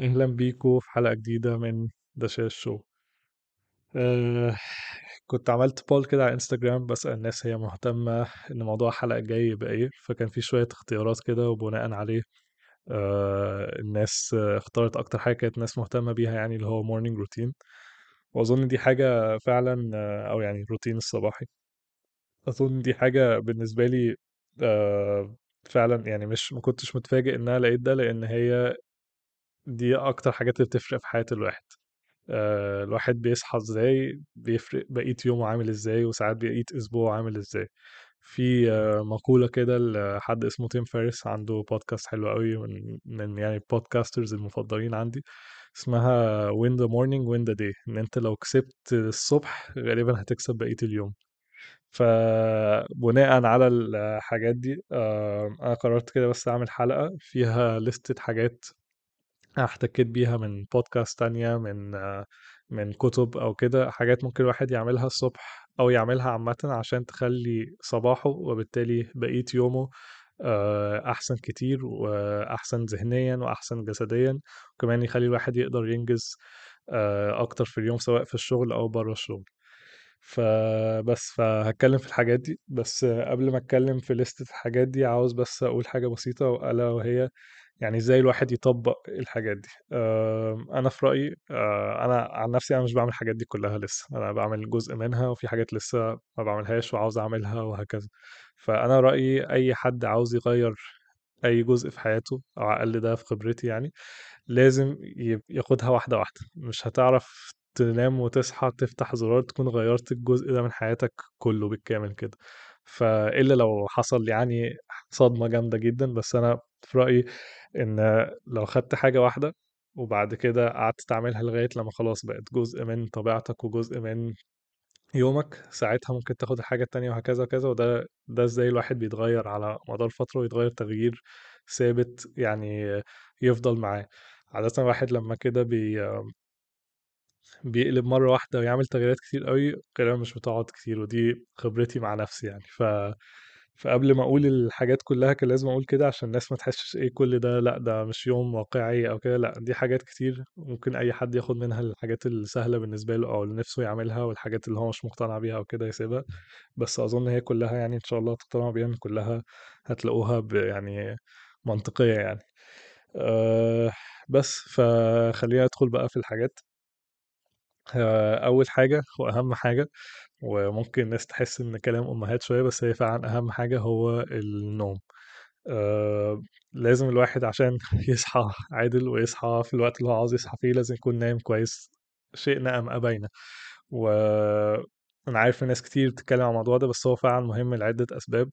أهلا بيكو في حلقة جديدة من دشاش شو آه كنت عملت بول كده على انستجرام بسأل الناس هي مهتمة إن موضوع الحلقة الجاي يبقى إيه فكان في شوية اختيارات كده وبناء عليه آه الناس اختارت أكتر حاجة كانت الناس مهتمة بيها يعني اللي هو morning routine وأظن دي حاجة فعلا أو يعني روتين الصباحي. أظن دي حاجة بالنسبة لي آه فعلا يعني مش ما كنتش متفاجئ ان أنا لقيت ده لأن هي دي أكتر حاجات اللي بتفرق في حياة الواحد. آه، الواحد بيصحى إزاي بيفرق بقية يومه عامل إزاي وساعات بقية أسبوعه عامل إزاي. في آه، مقولة كده لحد اسمه تيم فيريس عنده بودكاست حلو قوي من من يعني ال podcasters المفضلين عندي اسمها win the morning win the day إن أنت لو كسبت الصبح غالبا هتكسب بقية اليوم. فبناء على الحاجات دي آه، أنا قررت كده بس أعمل حلقة فيها لستة حاجات احتكيت بيها من بودكاست تانية من من كتب أو كده حاجات ممكن الواحد يعملها الصبح أو يعملها عامة عشان تخلي صباحه وبالتالي بقية يومه آه، أحسن كتير وأحسن ذهنيا وأحسن جسديا وكمان يخلي الواحد يقدر ينجز آه، أكتر في اليوم سواء في الشغل أو بره الشغل. فبس فهتكلم في الحاجات دي. بس قبل ما اتكلم في لستة الحاجات دي عاوز بس أقول حاجة بسيطة ألا وهي يعني إزاي الواحد يطبق الحاجات دي. أنا في رأيي آه، أنا عن نفسي أنا مش بعمل الحاجات دي كلها لسه. أنا بعمل جزء منها وفي حاجات لسه ما بعملهاش وعاوز اعملها وهكذا. فانا رأيي اي حد عاوز يغير اي جزء في حياته أو على الاقل ده في خبرتي يعني لازم ياخدها واحدة واحدة. مش هتعرف تنام وتصحى تفتح زرار تكون غيرت الجزء ده من حياتك كله بالكامل كده. فإلا لو حصل يعني صدمة جامدة جدا بس أنا في رأيي إن لو خدت حاجة واحدة وبعد كده قعدت تعملها لغاية لما خلاص بقت جزء من طبيعتك وجزء من يومك ساعتها ممكن تاخد الحاجة التانية وهكذا وكذا وده ده إزاي الواحد بيتغير على مدار فترة ويتغير تغيير ثابت يعني يفضل معاه. عادة الواحد لما كده بي بيقلب مرة واحدة ويعمل تغييرات كتير قوي غالبا مش بتقعد كتير ودي خبرتي مع نفسي يعني. ف فقبل ما أقول الحاجات كلها كان لازم أقول كده عشان الناس ما تحسش إيه كل ده لأ ده مش يوم واقعي أو كده لأ دي حاجات كتير ممكن أي حد ياخد منها الحاجات السهلة بالنسبة له أو اللي نفسه يعملها والحاجات اللي هو مش مقتنع بيها أو كده يسيبها. بس أظن هي كلها يعني إن شاء الله تقتنعوا بيها كلها هتلاقوها يعني منطقية يعني. أه بس فخلينا أدخل بقى في الحاجات. أول حاجة وأهم حاجة وممكن الناس تحس إن كلام أمهات شوية بس هي فعلا أهم حاجة هو النوم. آه لازم الواحد عشان يصحى عادل ويصحى في الوقت اللي هو عاوز يصحى فيه لازم يكون نايم كويس شئنا أم أبينا. وأنا عارف ناس كتير بتتكلم عن الموضوع ده بس هو فعلا مهم لعدة أسباب.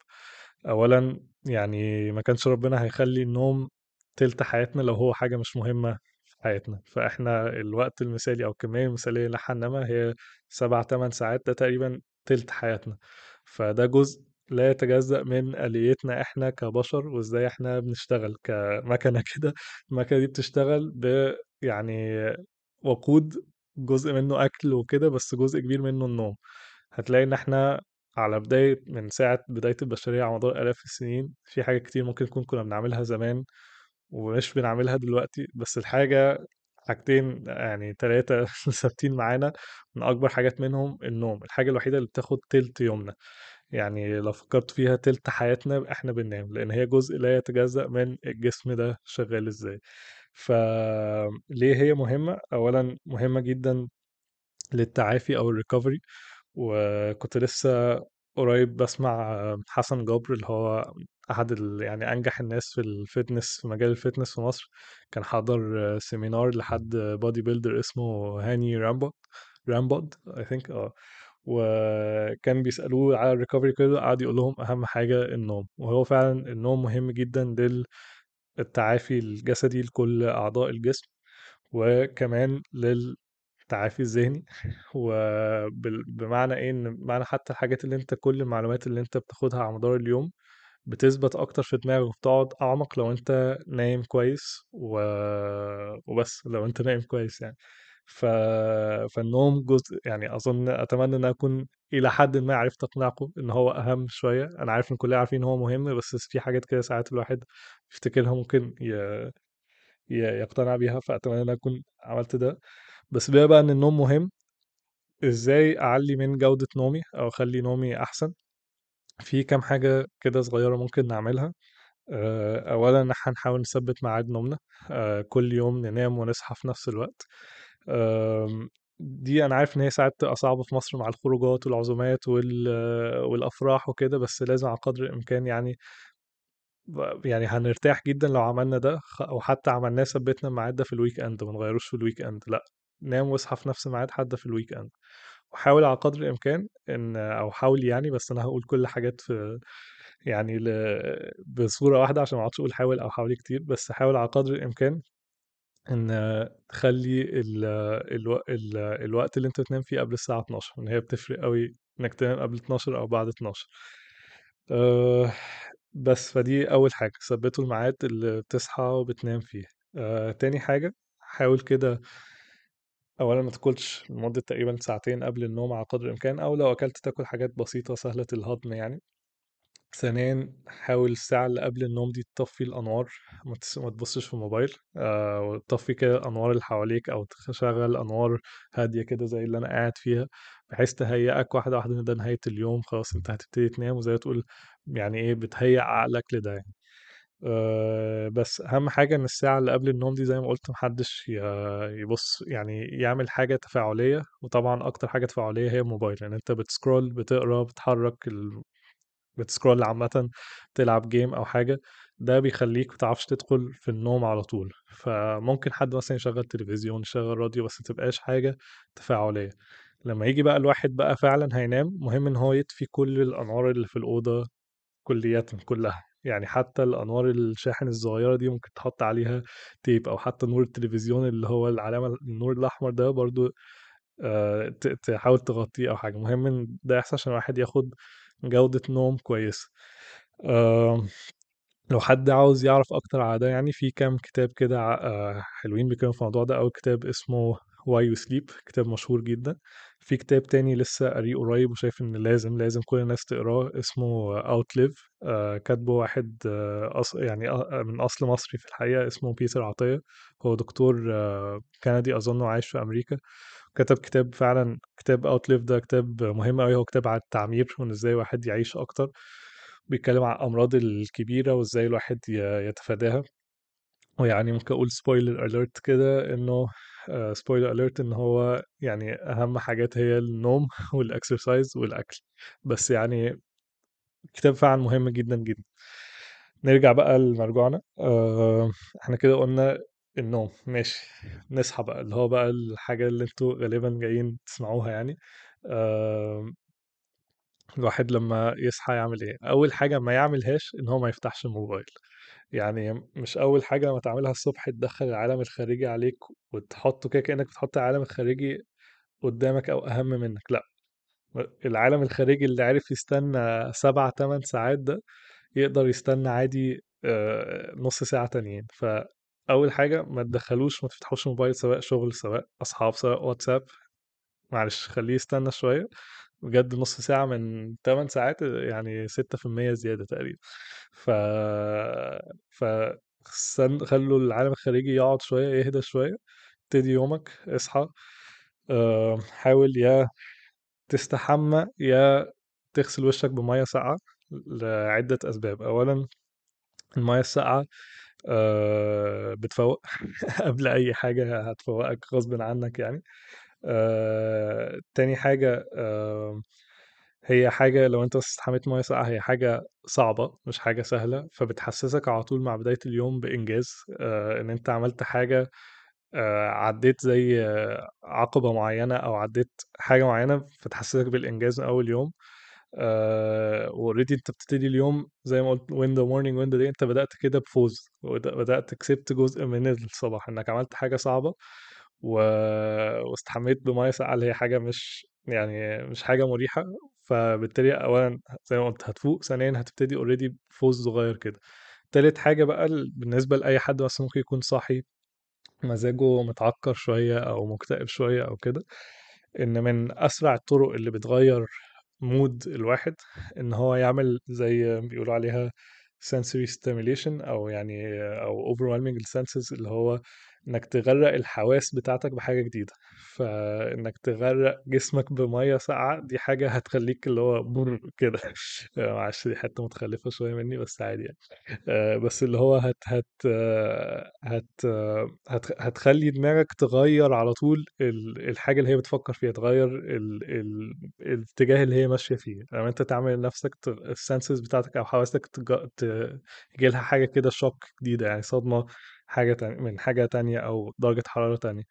أولا يعني ما كانش ربنا هيخلي النوم تلت حياتنا لو هو حاجة مش مهمة حياتنا. فإحنا الوقت المثالي أو الكمية المثالية اللي إحنا هننامها هي سبع تمن ساعات ده تقريبا تلت حياتنا. فده جزء لا يتجزأ من آليتنا إحنا كبشر وإزاي إحنا بنشتغل كمكنة كده. المكنة دي بتشتغل ب يعني وقود جزء منه أكل وكده بس جزء كبير منه النوم. هتلاقي إن إحنا على بداية من ساعة بداية البشرية على مدار آلاف السنين في حاجات كتير ممكن نكون كنا بنعملها زمان ومش بنعملها دلوقتي بس الحاجة حاجتين يعني تلاتة ثابتين معانا من أكبر حاجات منهم النوم الحاجة الوحيدة اللي بتاخد تلت يومنا يعني لو فكرت فيها تلت حياتنا إحنا بننام لأن هي جزء لا يتجزأ من الجسم ده شغال إزاي فليه هي مهمة؟ أولا مهمة جدا للتعافي أو ال recovery وكنت لسه قريب بسمع حسن جبر اللي هو ال... يعني أنجح الناس في ال fitness في مجال ال fitness في مصر. كان حضر seminar لحد bodybuilder اسمه هاني رامبود رامبود I think آه. وكان بيسألوه على ال recovery كده قعد يقول لهم أهم حاجة النوم. وهو فعلا النوم مهم جدا للتعافي الجسدي لكل أعضاء الجسم وكمان للتعافي الذهني. وبمعنى إيه؟ إن معنى حتى الحاجات اللي أنت كل المعلومات اللي أنت بتاخدها على مدار اليوم بتثبت أكتر في دماغك وبتقعد أعمق لو أنت نايم كويس و... وبس لو أنت نايم كويس يعني. ف... فالنوم جزء يعني أظن أتمنى إن أكون إلى حد ما عرفت أقنعكم إن هو أهم شوية. أنا عارف إن كلنا عارفين إن هو مهم بس في حاجات كده ساعات الواحد يفتكرها ممكن ي... ي- يقتنع بيها فأتمنى إن أنا أكون عملت ده. بس بما بقى إن النوم مهم إزاي أعلي من جودة نومي أو أخلي نومي أحسن؟ في كام حاجة كده صغيرة ممكن نعملها. إن إحنا نحاول نثبت ميعاد نومنا. كل يوم ننام ونصحى في نفس الوقت. آم، دي أنا عارف إن هي ساعات تبقى صعبة في مصر مع الخروجات والعزومات وال- والأفراح وكده بس لازم على قدر الإمكان يعني يعني هنرتاح جدا لو عملنا ده خ- أو حتى عملناه ثبتنا الميعاد ده في ال weekend ما نغيروش في ال weekend لأ نام واصحى في نفس الميعاد حتى في ال weekend وحاول على قدر الإمكان إن أو حاول يعني بس أنا هقول كل حاجات في يعني ل... بصورة واحدة عشان ما أقعدش أقول حاول أو حاولي كتير بس حاول على قدر الإمكان إن تخلي ال... ألو... ال... الوقت اللي أنت تنام فيه قبل الساعة 12 إن هي بتفرق قوي إنك تنام قبل 12 أو بعد 12 أه بس فدي أول حاجة ثبتوا الميعاد اللي بتصحى وبتنام فيه. أه تاني حاجة حاول كده أولا ما تاكلش لمدة تقريبا ساعتين قبل النوم على قدر الإمكان أو لو أكلت تاكل حاجات بسيطة سهلة الهضم يعني ثانيا حاول الساعة اللي قبل النوم دي تطفي الأنوار ما تبصش في الموبايل آه وتطفي كده الأنوار اللي حواليك أو تشغل أنوار هادية كده زي اللي أنا قاعد فيها بحيث تهيئك واحدة واحدة إن ده نهاية اليوم خلاص أنت هتبتدي تنام وزي ما تقول يعني إيه بتهيئ عقلك لده يعني. آه بس أهم حاجة إن الساعة اللي قبل النوم دي زي ما قلت محدش يبص يعني يعمل حاجة تفاعلية وطبعا أكتر حاجة تفاعلية هي الموبايل لأن أنت بت scroll بتقرا بتحرك بت scroll عامة تلعب game أو حاجة ده بيخليك متعرفش تدخل في النوم على طول. فممكن حد مثلا يشغل تلفزيون يشغل راديو بس متبقاش حاجة تفاعلية. لما يجي بقى الواحد بقى فعلا هينام مهم إن هو يطفي كل الأنوار اللي في الأوضة كلية كلها. يعني حتى الأنوار الشاحن الصغيرة دي ممكن تحط عليها تيب أو حتى نور التلفزيون اللي هو العلامة النور الأحمر ده برضو آه، تحاول تغطيه أو حاجة. مهم إن ده يحصل عشان الواحد ياخد جودة نوم كويسة. لو حد عاوز يعرف أكتر على ده يعني في كام كتاب كده آه، حلوين بيتكلموا في الموضوع ده. أول كتاب اسمه Why You Sleep كتاب مشهور جدا. في كتاب تاني لسه قاريه قريب وشايف إن لازم لازم كل الناس تقراه اسمه Outlive. آه، كاتبه واحد آه، أص... يعني آه، من أصل مصري في الحقيقة اسمه بيتر عطية. هو دكتور كندي اظنه عايش في أمريكا. كتب كتاب فعلا كتاب Outlive ده كتاب مهم قوي هو كتاب على التعمير وإن إزاي الواحد يعيش أكتر. بيتكلم عن الأمراض الكبيرة وإزاي الواحد يتفاداها. ويعني ممكن أقول spoiler alert كده إنه spoiler alert إن هو يعني أهم حاجات هي النوم وال exercise والأكل. بس يعني كتاب فعلا مهم جدا جدا. نرجع بقى لمرجوعنا. آه، إحنا كده قلنا النوم. ماشي. نصحى بقى. اللي هو بقى الحاجة اللي أنتوا غالبا جايين تسمعوها يعني. آه، الواحد لما يصحى يعمل إيه؟ أول حاجة ما يعملهاش إن هو ما يفتحش الموبايل. يعني مش أول حاجة لما تعملها الصبح تدخل العالم الخارجي عليك وتحطه كده كأنك بتحط العالم الخارجي قدامك أو أهم منك لأ العالم الخارجي اللي عرف يستنى سبع تمن ساعات ده يقدر يستنى عادي آه، نص ساعة تانيين. فأول حاجة ما تدخلوش ما تفتحوش موبايل سواء شغل سواء أصحاب سواء واتساب معلش خليه يستنى شوية. بجد نص ساعة من 8 ساعات يعني 6% زيادة تقريبا. ف ف خلوا العالم الخارجي يقعد شوية يهدى شوية. ابتدي يومك اصحى. آه، حاول يا تستحمى يا تغسل وشك بمية ساقعة لعدة أسباب. أولا المية الساقعة آه، بتفوق قبل أي حاجة هتفوقك غصب عنك يعني. آه، تاني حاجة آه، هي حاجة لو انت استحميت مية ساقعة هي حاجة صعبة مش حاجة سهلة فبتحسسك على طول مع بداية اليوم بإنجاز آه، إن انت عملت حاجة آه، عديت زي آه، عقبة معينة أو عديت حاجة معينة فتحسسك بالإنجاز من أول يوم already انت بتبتدي اليوم زي ما قلت win the morning win the day انت بدأت كده بفوز بدأت كسبت جزء من الصباح إنك عملت حاجة صعبة و... واستحميت بمية ساقعة اللي هي حاجة مش يعني مش حاجة مريحة فبالتالي أولا زي ما قلت هتفوق ثانيا هتبتدي already بفوز صغير كده. تالت حاجة بقى ال- بالنسبة لأي حد مثلا ممكن يكون صاحي مزاجه متعكر شوية أو مكتئب شوية أو كده إن من أسرع الطرق اللي بتغير mood الواحد إن هو يعمل زي بيقولوا عليها sensory stimulation أو يعني أو overwhelming ال senses اللي هو إنك تغرق الحواس بتاعتك بحاجة جديدة. فإنك تغرق جسمك بمية ساقعة دي حاجة هتخليك اللي هو بر كده. معلش دي حتة متخلفة شوية مني بس عادي يعني. آه، بس اللي هو هت هت آه، هت آه، هت هتخلي دماغك تغير على طول ال- الحاجة اللي هي بتفكر فيها تغير ال ال الاتجاه اللي هي ماشية فيه. لما أنت تعمل لنفسك السنسز بتاعتك أو حواسك تج- ت- يجي لها حاجة كده شوك جديدة يعني صدمة حاجة تانية من حاجة تانية أو درجة حرارة تانية.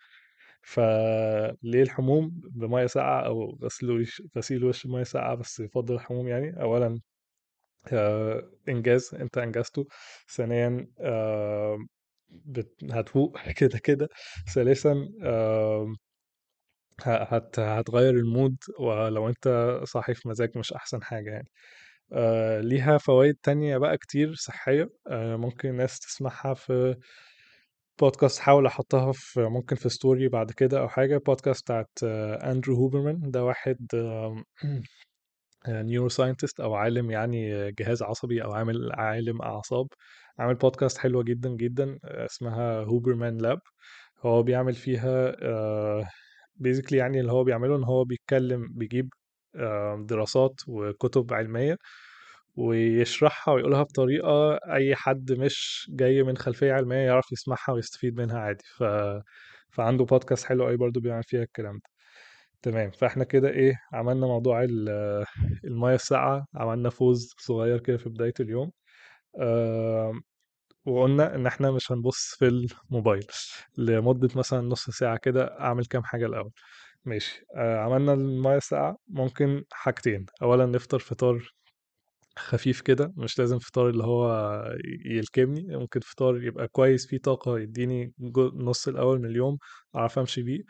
فليه الحموم بمية ساقعة أو غسيل وش غسيل وش بمية ساقعة بس يفضل الحموم يعني؟ أولا آه، إنجاز أنت أنجزته. ثانيا آه، هتفوق كده كده. ثالثا آه، هتغير المود ولو أنت صاحي في مزاج مش أحسن حاجة يعني. آه ليها فوائد تانية بقى كتير صحية آه ممكن الناس تسمعها في بودكاست حاول أحطها في ممكن في story بعد كده أو حاجة بودكاست بتاعت آه اندرو هوبرمان ده واحد آه neuroscientist أو عالم يعني جهاز عصبي أو عامل عالم أعصاب. عامل بودكاست حلوة جدا جدا آه، اسمها Huberman Lab هو بيعمل فيها basically يعني اللي هو بيعمله إن هو بيتكلم بيجيب آه، دراسات وكتب علمية ويشرحها ويقولها بطريقة أي حد مش جاي من خلفية علمية يعرف يسمعها ويستفيد منها عادي. ف... فعنده بودكاست حلو أوي برضه بيعمل فيها الكلام ده. تمام. فإحنا كده إيه عملنا موضوع ال- المية الساقعة عملنا فوز صغير كده في بداية اليوم. آه وقلنا إن إحنا مش هنبص في الموبايل لمدة مثلا نص ساعة كده أعمل كام حاجة الأول. ماشي. آه عملنا المية الساقعة ممكن حاجتين. اولا نفطر فطار خفيف كده مش لازم فطار اللي هو يلكمني. ممكن فطار يبقى كويس فيه طاقة يديني نص الأول من اليوم أعرف أمشي بيه.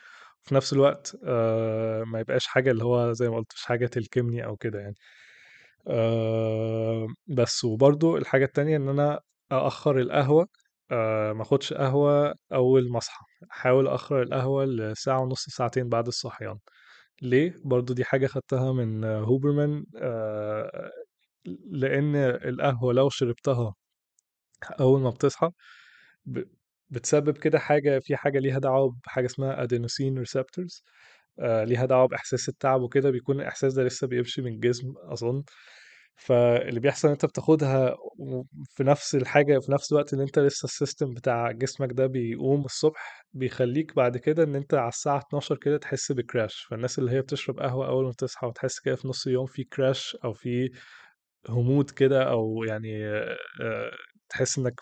وفي نفس الوقت آه ما يبقاش حاجة اللي هو زي ما قلت مش حاجة تلكمني أو كده يعني. آه بس. وبرضو الحاجة التانية إن أنا أأخر القهوة. آه ما أخدش قهوة أول ما أصحى أحاول أأخر القهوة لساعة ونص ساعتين بعد الصحيان ليه؟ برضو دي حاجة خدتها من هوبرمان آه لأن القهوة لو شربتها أول ما بتصحى بتسبب كده حاجة في حاجة ليها دعوة بحاجة اسمها receptors آه ليها دعوة بإحساس التعب وكده بيكون الإحساس ده لسه بيمشي من الجسم أظن فاللي بيحصل أنت بتاخدها في نفس الحاجة في نفس الوقت اللي أنت لسه ال system بتاع جسمك ده بيقوم الصبح بيخليك بعد كده إن أنت على الساعة 12 كده تحس ب crash فالناس اللي هي بتشرب قهوة أول ما تصحى وتحس كده في نص اليوم في crash أو في هبوط كده أو يعني تحس إنك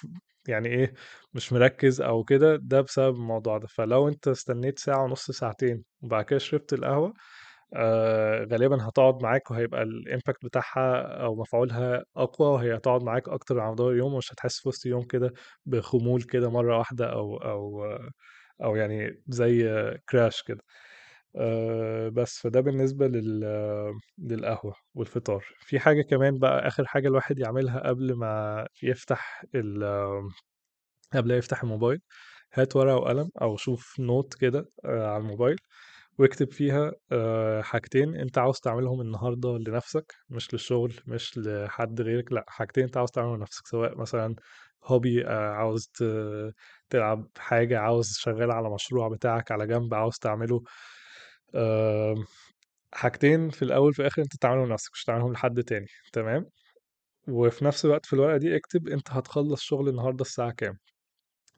يعني إيه مش مركز أو كده ده بسبب الموضوع ده. فلو أنت استنيت ساعة ونص ساعتين وبعد كده شربت القهوة آه غالبا هتقعد معاك وهيبقى ال impact بتاعها أو مفعولها أقوى وهي هتقعد معاك أكتر على مدار اليوم ومش هتحس في وسط اليوم كده بخمول كده مرة واحدة أو أو أو يعني زي كراش كده. آه بس فده بالنسبة لل للقهوة والفطار. في حاجة كمان بقى آخر حاجة الواحد يعملها قبل ما يفتح ال قبل ما يفتح الموبايل هات ورقة وقلم أو شوف نوت كده آه، على الموبايل. واكتب فيها آه، حاجتين أنت عاوز تعملهم النهاردة لنفسك مش للشغل مش لحد غيرك لأ حاجتين أنت عاوز تعملهم لنفسك سواء مثلا هوبي آه، عاوز تلعب حاجة عاوز شغال على مشروع بتاعك على جنب عاوز تعمله حاجتين في الأول في الآخر أنت تعملهم لنفسك مش تعملهم لحد تاني تمام؟ وفي نفس الوقت في الورقة دي اكتب أنت هتخلص شغل النهاردة الساعة كام.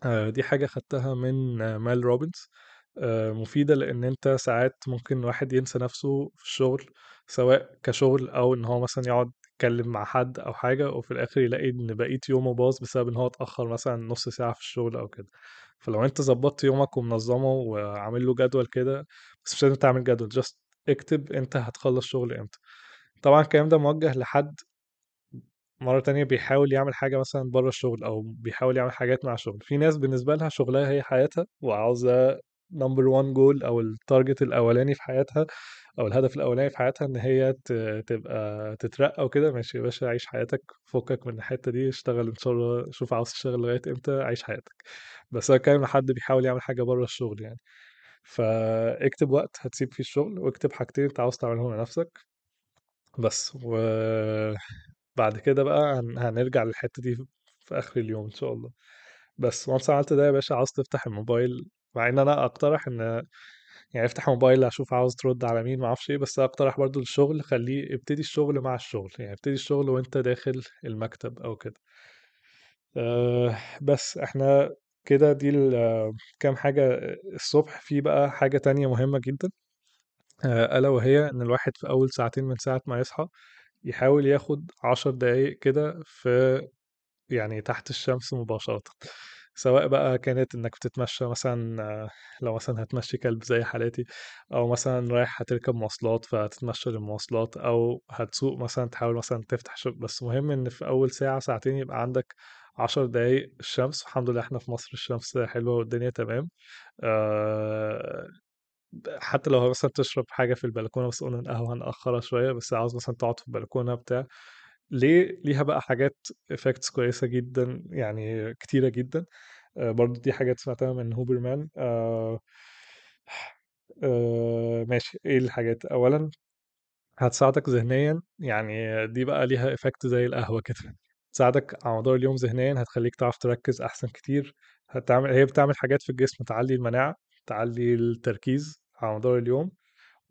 آه، دي حاجة خدتها من مال روبنز. آه، مفيدة لأن أنت ساعات ممكن واحد ينسى نفسه في الشغل سواء كشغل أو إن هو مثلا يقعد يتكلم مع حد أو حاجة وفي الآخر يلاقي إن بقية يومه باظ بسبب إن هو اتأخر مثلا نص ساعة في الشغل أو كده. فلو أنت ظبطت يومك ومنظمه وعامل له جدول كده بس مش لازم تعمل جدول just اكتب أنت هتخلص شغل إمتى. طبعا الكلام ده موجه لحد مرة تانية بيحاول يعمل حاجة مثلا بره الشغل أو بيحاول يعمل حاجات مع الشغل. في ناس بالنسبة لها شغلها هي حياتها وعاوزة number one goal أو ال target الأولاني في حياتها أو الهدف الأولاني في حياتها إن هي تبقى تترقى وكده. ماشي يا باشا عيش حياتك. فكك من الحتة دي. اشتغل إن شاء الله. شوف عاوز تشتغل لغاية إمتى عيش حياتك. بس أنا بتكلم لحد بيحاول يعمل حاجة بره الشغل يعني. فاكتب وقت هتسيب فيه الشغل واكتب حاجتين أنت عاوز تعملهم لنفسك. بس. و بعد كده بقى هن... هنرجع للحتة دي في آخر اليوم إن شاء الله. بس وانس عملت ده يا باشا عاوز تفتح الموبايل مع إن أنا أقترح إن يعني أفتح موبايل أشوف عاوز ترد على مين ما أعرفش إيه بس أقترح برضو الشغل خليه ابتدي الشغل مع الشغل يعني ابتدي الشغل وأنت داخل المكتب أو كده. أه بس إحنا كده دي كام حاجة الصبح في بقى حاجة تانية مهمة جدا أه ألا وهي إن الواحد في أول ساعتين من ساعة ما يصحى يحاول ياخد عشر دقايق كده في يعني تحت الشمس مباشرة. سواء بقى كانت إنك بتتمشى مثلا لو مثلا هتمشي كلب زي حالاتي أو مثلا رايح هتركب مواصلات فهتتمشى للمواصلات أو هتسوق مثلا تحاول مثلا تفتح شغل بس مهم إن في أول ساعة ساعتين يبقى عندك عشر دقايق الشمس. الحمد لله إحنا في مصر الشمس حلوة والدنيا تمام. آه، حتى لو مثلا تشرب حاجة في البلكونة بس قلنا القهوة هنأخرها شوية بس عاوز مثلا تقعد في البلكونة بتاع ليه ليها بقى حاجات effects كويسة جدا يعني كتيرة جدا. آه، برضو دي حاجات سمعتها من هوبرمان آه آه ماشي. إيه الحاجات؟ اولا هتساعدك ذهنيا يعني دي بقى ليها effect زي القهوة كده. تساعدك على مدار اليوم ذهنيا هتخليك تعرف تركز أحسن كتير. هتعمل هي بتعمل حاجات في الجسم تعلي المناعة تعلي التركيز على مدار اليوم.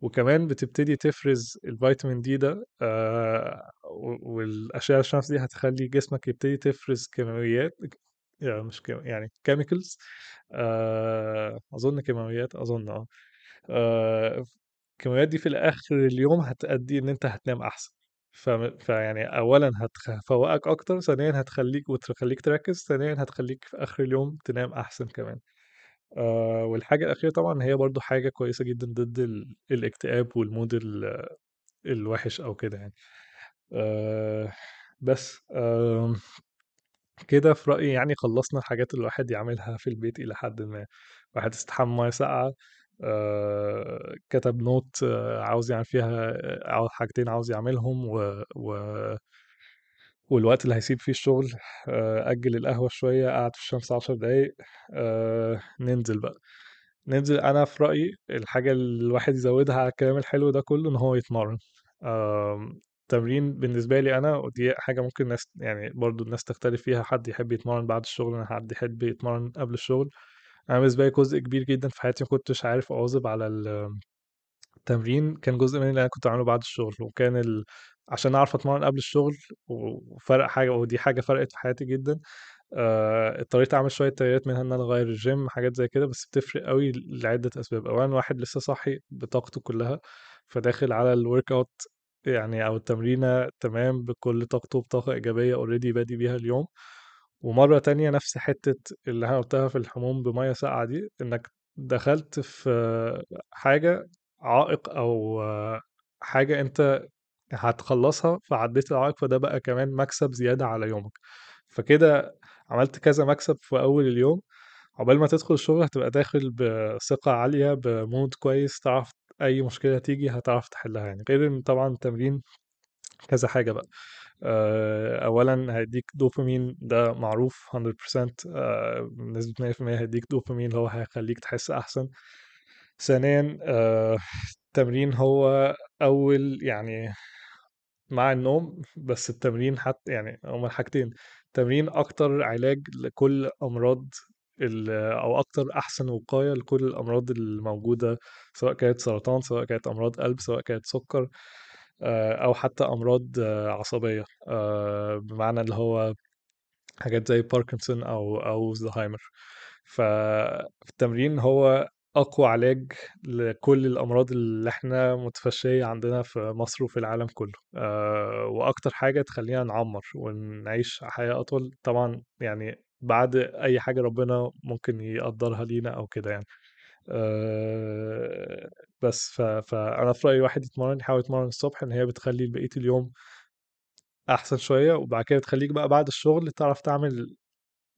وكمان بتبتدي تفرز الفيتامين دي ده آه والأشعة الشمس دي هتخلي جسمك يبتدي تفرز كيماويات يعني مش كيم... يعني chemicals آه أظن كيماويات أظن آه، الكيماويات دي في الآخر اليوم هتأدي إن أنت هتنام أحسن. ف... فيعني أولا هتفوقك أكتر ثانيا هتخليك وتخليك تركز ثانيا هتخليك في آخر اليوم تنام أحسن كمان. آه والحاجة الأخيرة طبعا هي برضو حاجة كويسة جدا ضد ال... الاكتئاب وال mood ال... الوحش أو كده يعني. آه بس آه كده في رأيي يعني خلصنا الحاجات اللي الواحد يعملها في البيت إلى حد ما. واحد استحمى مية ساقعة آه كتب note آه عاوز يعمل فيها آه حاجتين عاوز يعملهم و... و... والوقت اللي هيسيب فيه الشغل آه، أجل القهوة شوية قعد في الشمس عشر دقايق آه، ننزل بقى ننزل أنا في رأيي الحاجة اللي الواحد يزودها على الكلام الحلو ده كله إن هو يتمرن تمرين بالنسبة لي أنا ودي حاجة ممكن ناس يعني برضو الناس تختلف فيها حد يحب يتمرن بعد الشغل أنا حد يحب يتمرن قبل الشغل أنا بالنسبة لي جزء كبير جدا في حياتي ما كنتش عارف أواظب على التمرين كان جزء من اللي أنا كنت بعمله بعد الشغل وكان. عشان أعرف أتمرن قبل الشغل وفرق حاجة ودي حاجة فرقت في حياتي جدا. اضطريت أعمل شوية تغييرات منها إن أنا أغير الجيم حاجات زي كده بس بتفرق قوي لعدة أسباب. اولا واحد لسه صاحي بطاقته كلها فداخل على ال workout يعني أو التمرينة تمام بكل طاقته بطاقه إيجابية already بادي بيها اليوم. ومرة تانية نفس حتة اللي أنا قلتها في الحموم بمية ساقعة دي إنك دخلت في حاجة عائق أو حاجة أنت هتخلصها فعديت العائق فده بقى كمان مكسب زيادة على يومك. فكده عملت كذا مكسب في أول اليوم. عقبال ما تدخل الشغل هتبقى داخل بثقة عالية بمود كويس تعرف أي مشكلة تيجي هتعرف تحلها يعني. غير إن طبعا التمرين كذا حاجة بقى. آه، أولا هيديك دوبامين ده معروف 100% آه، بنسبة 100% هيديك دوبامين اللي هو هيخليك تحس أحسن. ثانيا آه، التمرين هو أول يعني مع النوم بس التمرين حتى يعني هما حاجتين التمرين أكتر علاج لكل أمراض ال- أو أكتر أحسن وقاية لكل الأمراض الموجودة سواء كانت سرطان سواء كانت أمراض قلب سواء كانت سكر آه، أو حتى أمراض آه، عصبية آه، بمعنى اللي هو حاجات زي باركنسون أو أو زهايمر فالتمرين هو أقوى علاج لكل الأمراض اللي إحنا متفشية عندنا في مصر وفي العالم كله. أه وأكتر حاجة تخلينا نعمر ونعيش حياة أطول طبعا يعني بعد أي حاجة ربنا ممكن يقدرها لينا أو كده يعني. أه بس ف... فأنا في رأيي الواحد يتمرن يحاول يتمرن الصبح إن هي بتخلي بقية اليوم أحسن شوية وبعد كده تخليك بقى بعد الشغل تعرف تعمل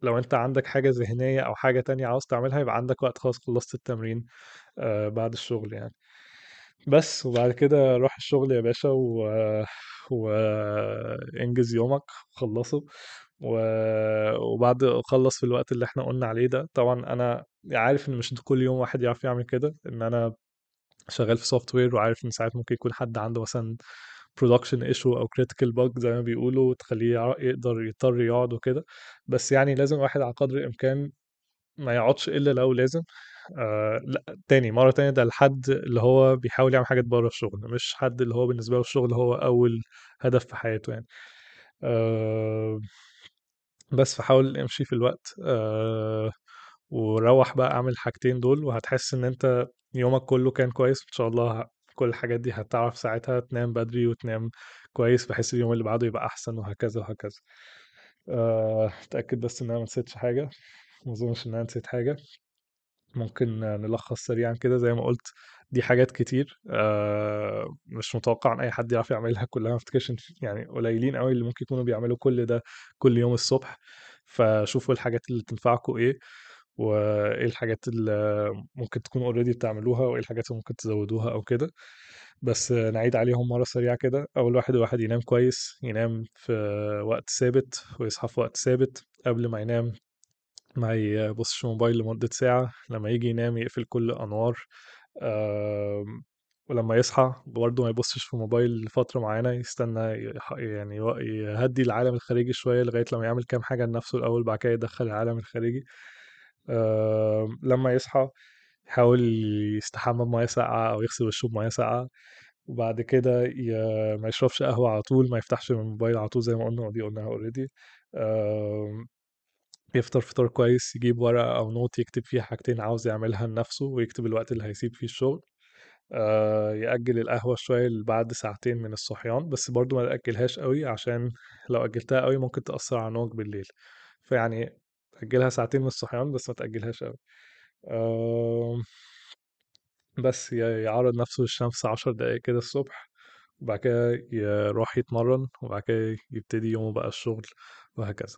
لو أنت عندك حاجة ذهنية أو حاجة تانية عاوز تعملها يبقى عندك وقت خلاص خلصت التمرين آه بعد الشغل يعني. بس وبعد كده روح الشغل يا باشا و... وانجز يومك خلصه و... وبعد خلص في الوقت اللي إحنا قلنا عليه ده. طبعا أنا عارف إن مش كل يوم واحد يعرف يعمل كده إن أنا شغال في software وعارف إن ساعات ممكن يكون حد عنده مثلا production issue أو critical bug زي ما بيقولوا تخليه يقدر يضطر يقعد وكده. بس يعني لازم الواحد على قدر الإمكان ما يقعدش إلا لو لازم. آه لأ تاني مرة تانية ده الحد اللي هو بيحاول يعمل حاجات بره الشغل مش حد اللي هو بالنسبة له الشغل هو أول هدف في حياته يعني. آه بس فحاول امشي في الوقت. آه وروح بقى اعمل الحاجتين دول وهتحس إن أنت يومك كله كان كويس إن شاء الله كل الحاجات دي هتعرف ساعتها تنام بدري وتنام كويس بحيث اليوم اللي بعده يبقى أحسن وهكذا وهكذا. أه أتأكد بس إن أنا ما نسيتش حاجة. ما أظنش إن أنا نسيت حاجة. ممكن نلخص سريعا كده. زي ما قلت دي حاجات كتير. أه مش متوقع إن أي حد يعرف يعملها. كلها ما افتكرش يعني قليلين قوي اللي ممكن يكونوا بيعملوا كل ده كل يوم الصبح. فشوفوا الحاجات اللي تنفعكم إيه. وإيه الحاجات اللي ممكن تكونوا اوريدي بتعملوها وإيه الحاجات اللي ممكن تزودوها أو كده. بس نعيد عليهم مرة سريعة كده. أول واحد الواحد ينام كويس ينام في وقت ثابت ويصحى في وقت ثابت. قبل ما ينام ما يبصش موبايل لمدة ساعة. لما يجي ينام يقفل كل الأنوار آم، ولما يصحى برضه ما يبصش في موبايل لفترة معينة. يستنى يعني يهدي العالم الخارجي شوية لغاية لما يعمل كام حاجة لنفسه الأول بعد كده يدخل العالم الخارجي. آم، لما يصحى يحاول يستحمى بمية ساقعة أو يغسل وشه بمية ساقعة وبعد كده. ما يشربش قهوة على طول ما يفتحش الموبايل على طول زي ما قلنا ودي قلناها already يفطر فطار كويس يجيب ورقة أو note يكتب فيها حاجتين عاوز يعملها لنفسه ويكتب الوقت اللي هيسيب فيه الشغل آه، يأجل القهوة شوية بعد ساعتين من الصحيان بس برضو ما تأجلهاش قوي عشان لو أجلتها قوي ممكن تأثر على نومك بالليل فيعني أجلها ساعتين من الصحيان بس ما تأجلهاش قوي آم، بس يعرض نفسه للشمس عشر دقايق كده الصبح وبعد كده يروح يتمرن وبعد كده يبتدي يومه بقى الشغل وهكذا.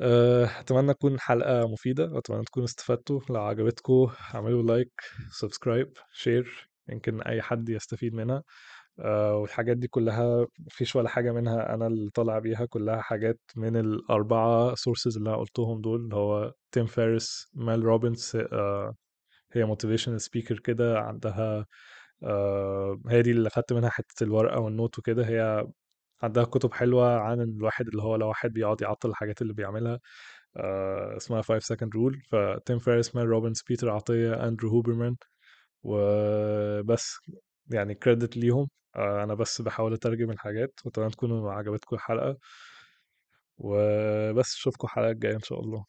أه، أتمنى تكون حلقة مفيدة وأتمنى تكونوا استفدتوا. لو عجبتكم اعملوا like subscribe share يمكن أي حد يستفيد منها. والحاجات دي كلها مفيش ولا حاجة منها أنا اللي طالع بيها كلها حاجات من الأربعة sources اللي أنا قلتهم دول اللي هو تيم فيرس ميل روبنز هي motivational speaker كده عندها آه، هي دي اللي خدت منها حتة الورقة وال note وكده هي عندها كتب حلوة عن الواحد اللي هو لو واحد بيقعد يعطل الحاجات اللي بيعملها آه، اسمها 5 second rule فتيم فيرس ميل روبنز بيتر عطية أندرو هوبرمان وبس. يعني credit ليهم. آه، أنا بس بحاول أترجم الحاجات وأتمنى تكونوا عجبتكم الحلقة. وبس أشوفكم الحلقة الجاية إن شاء الله.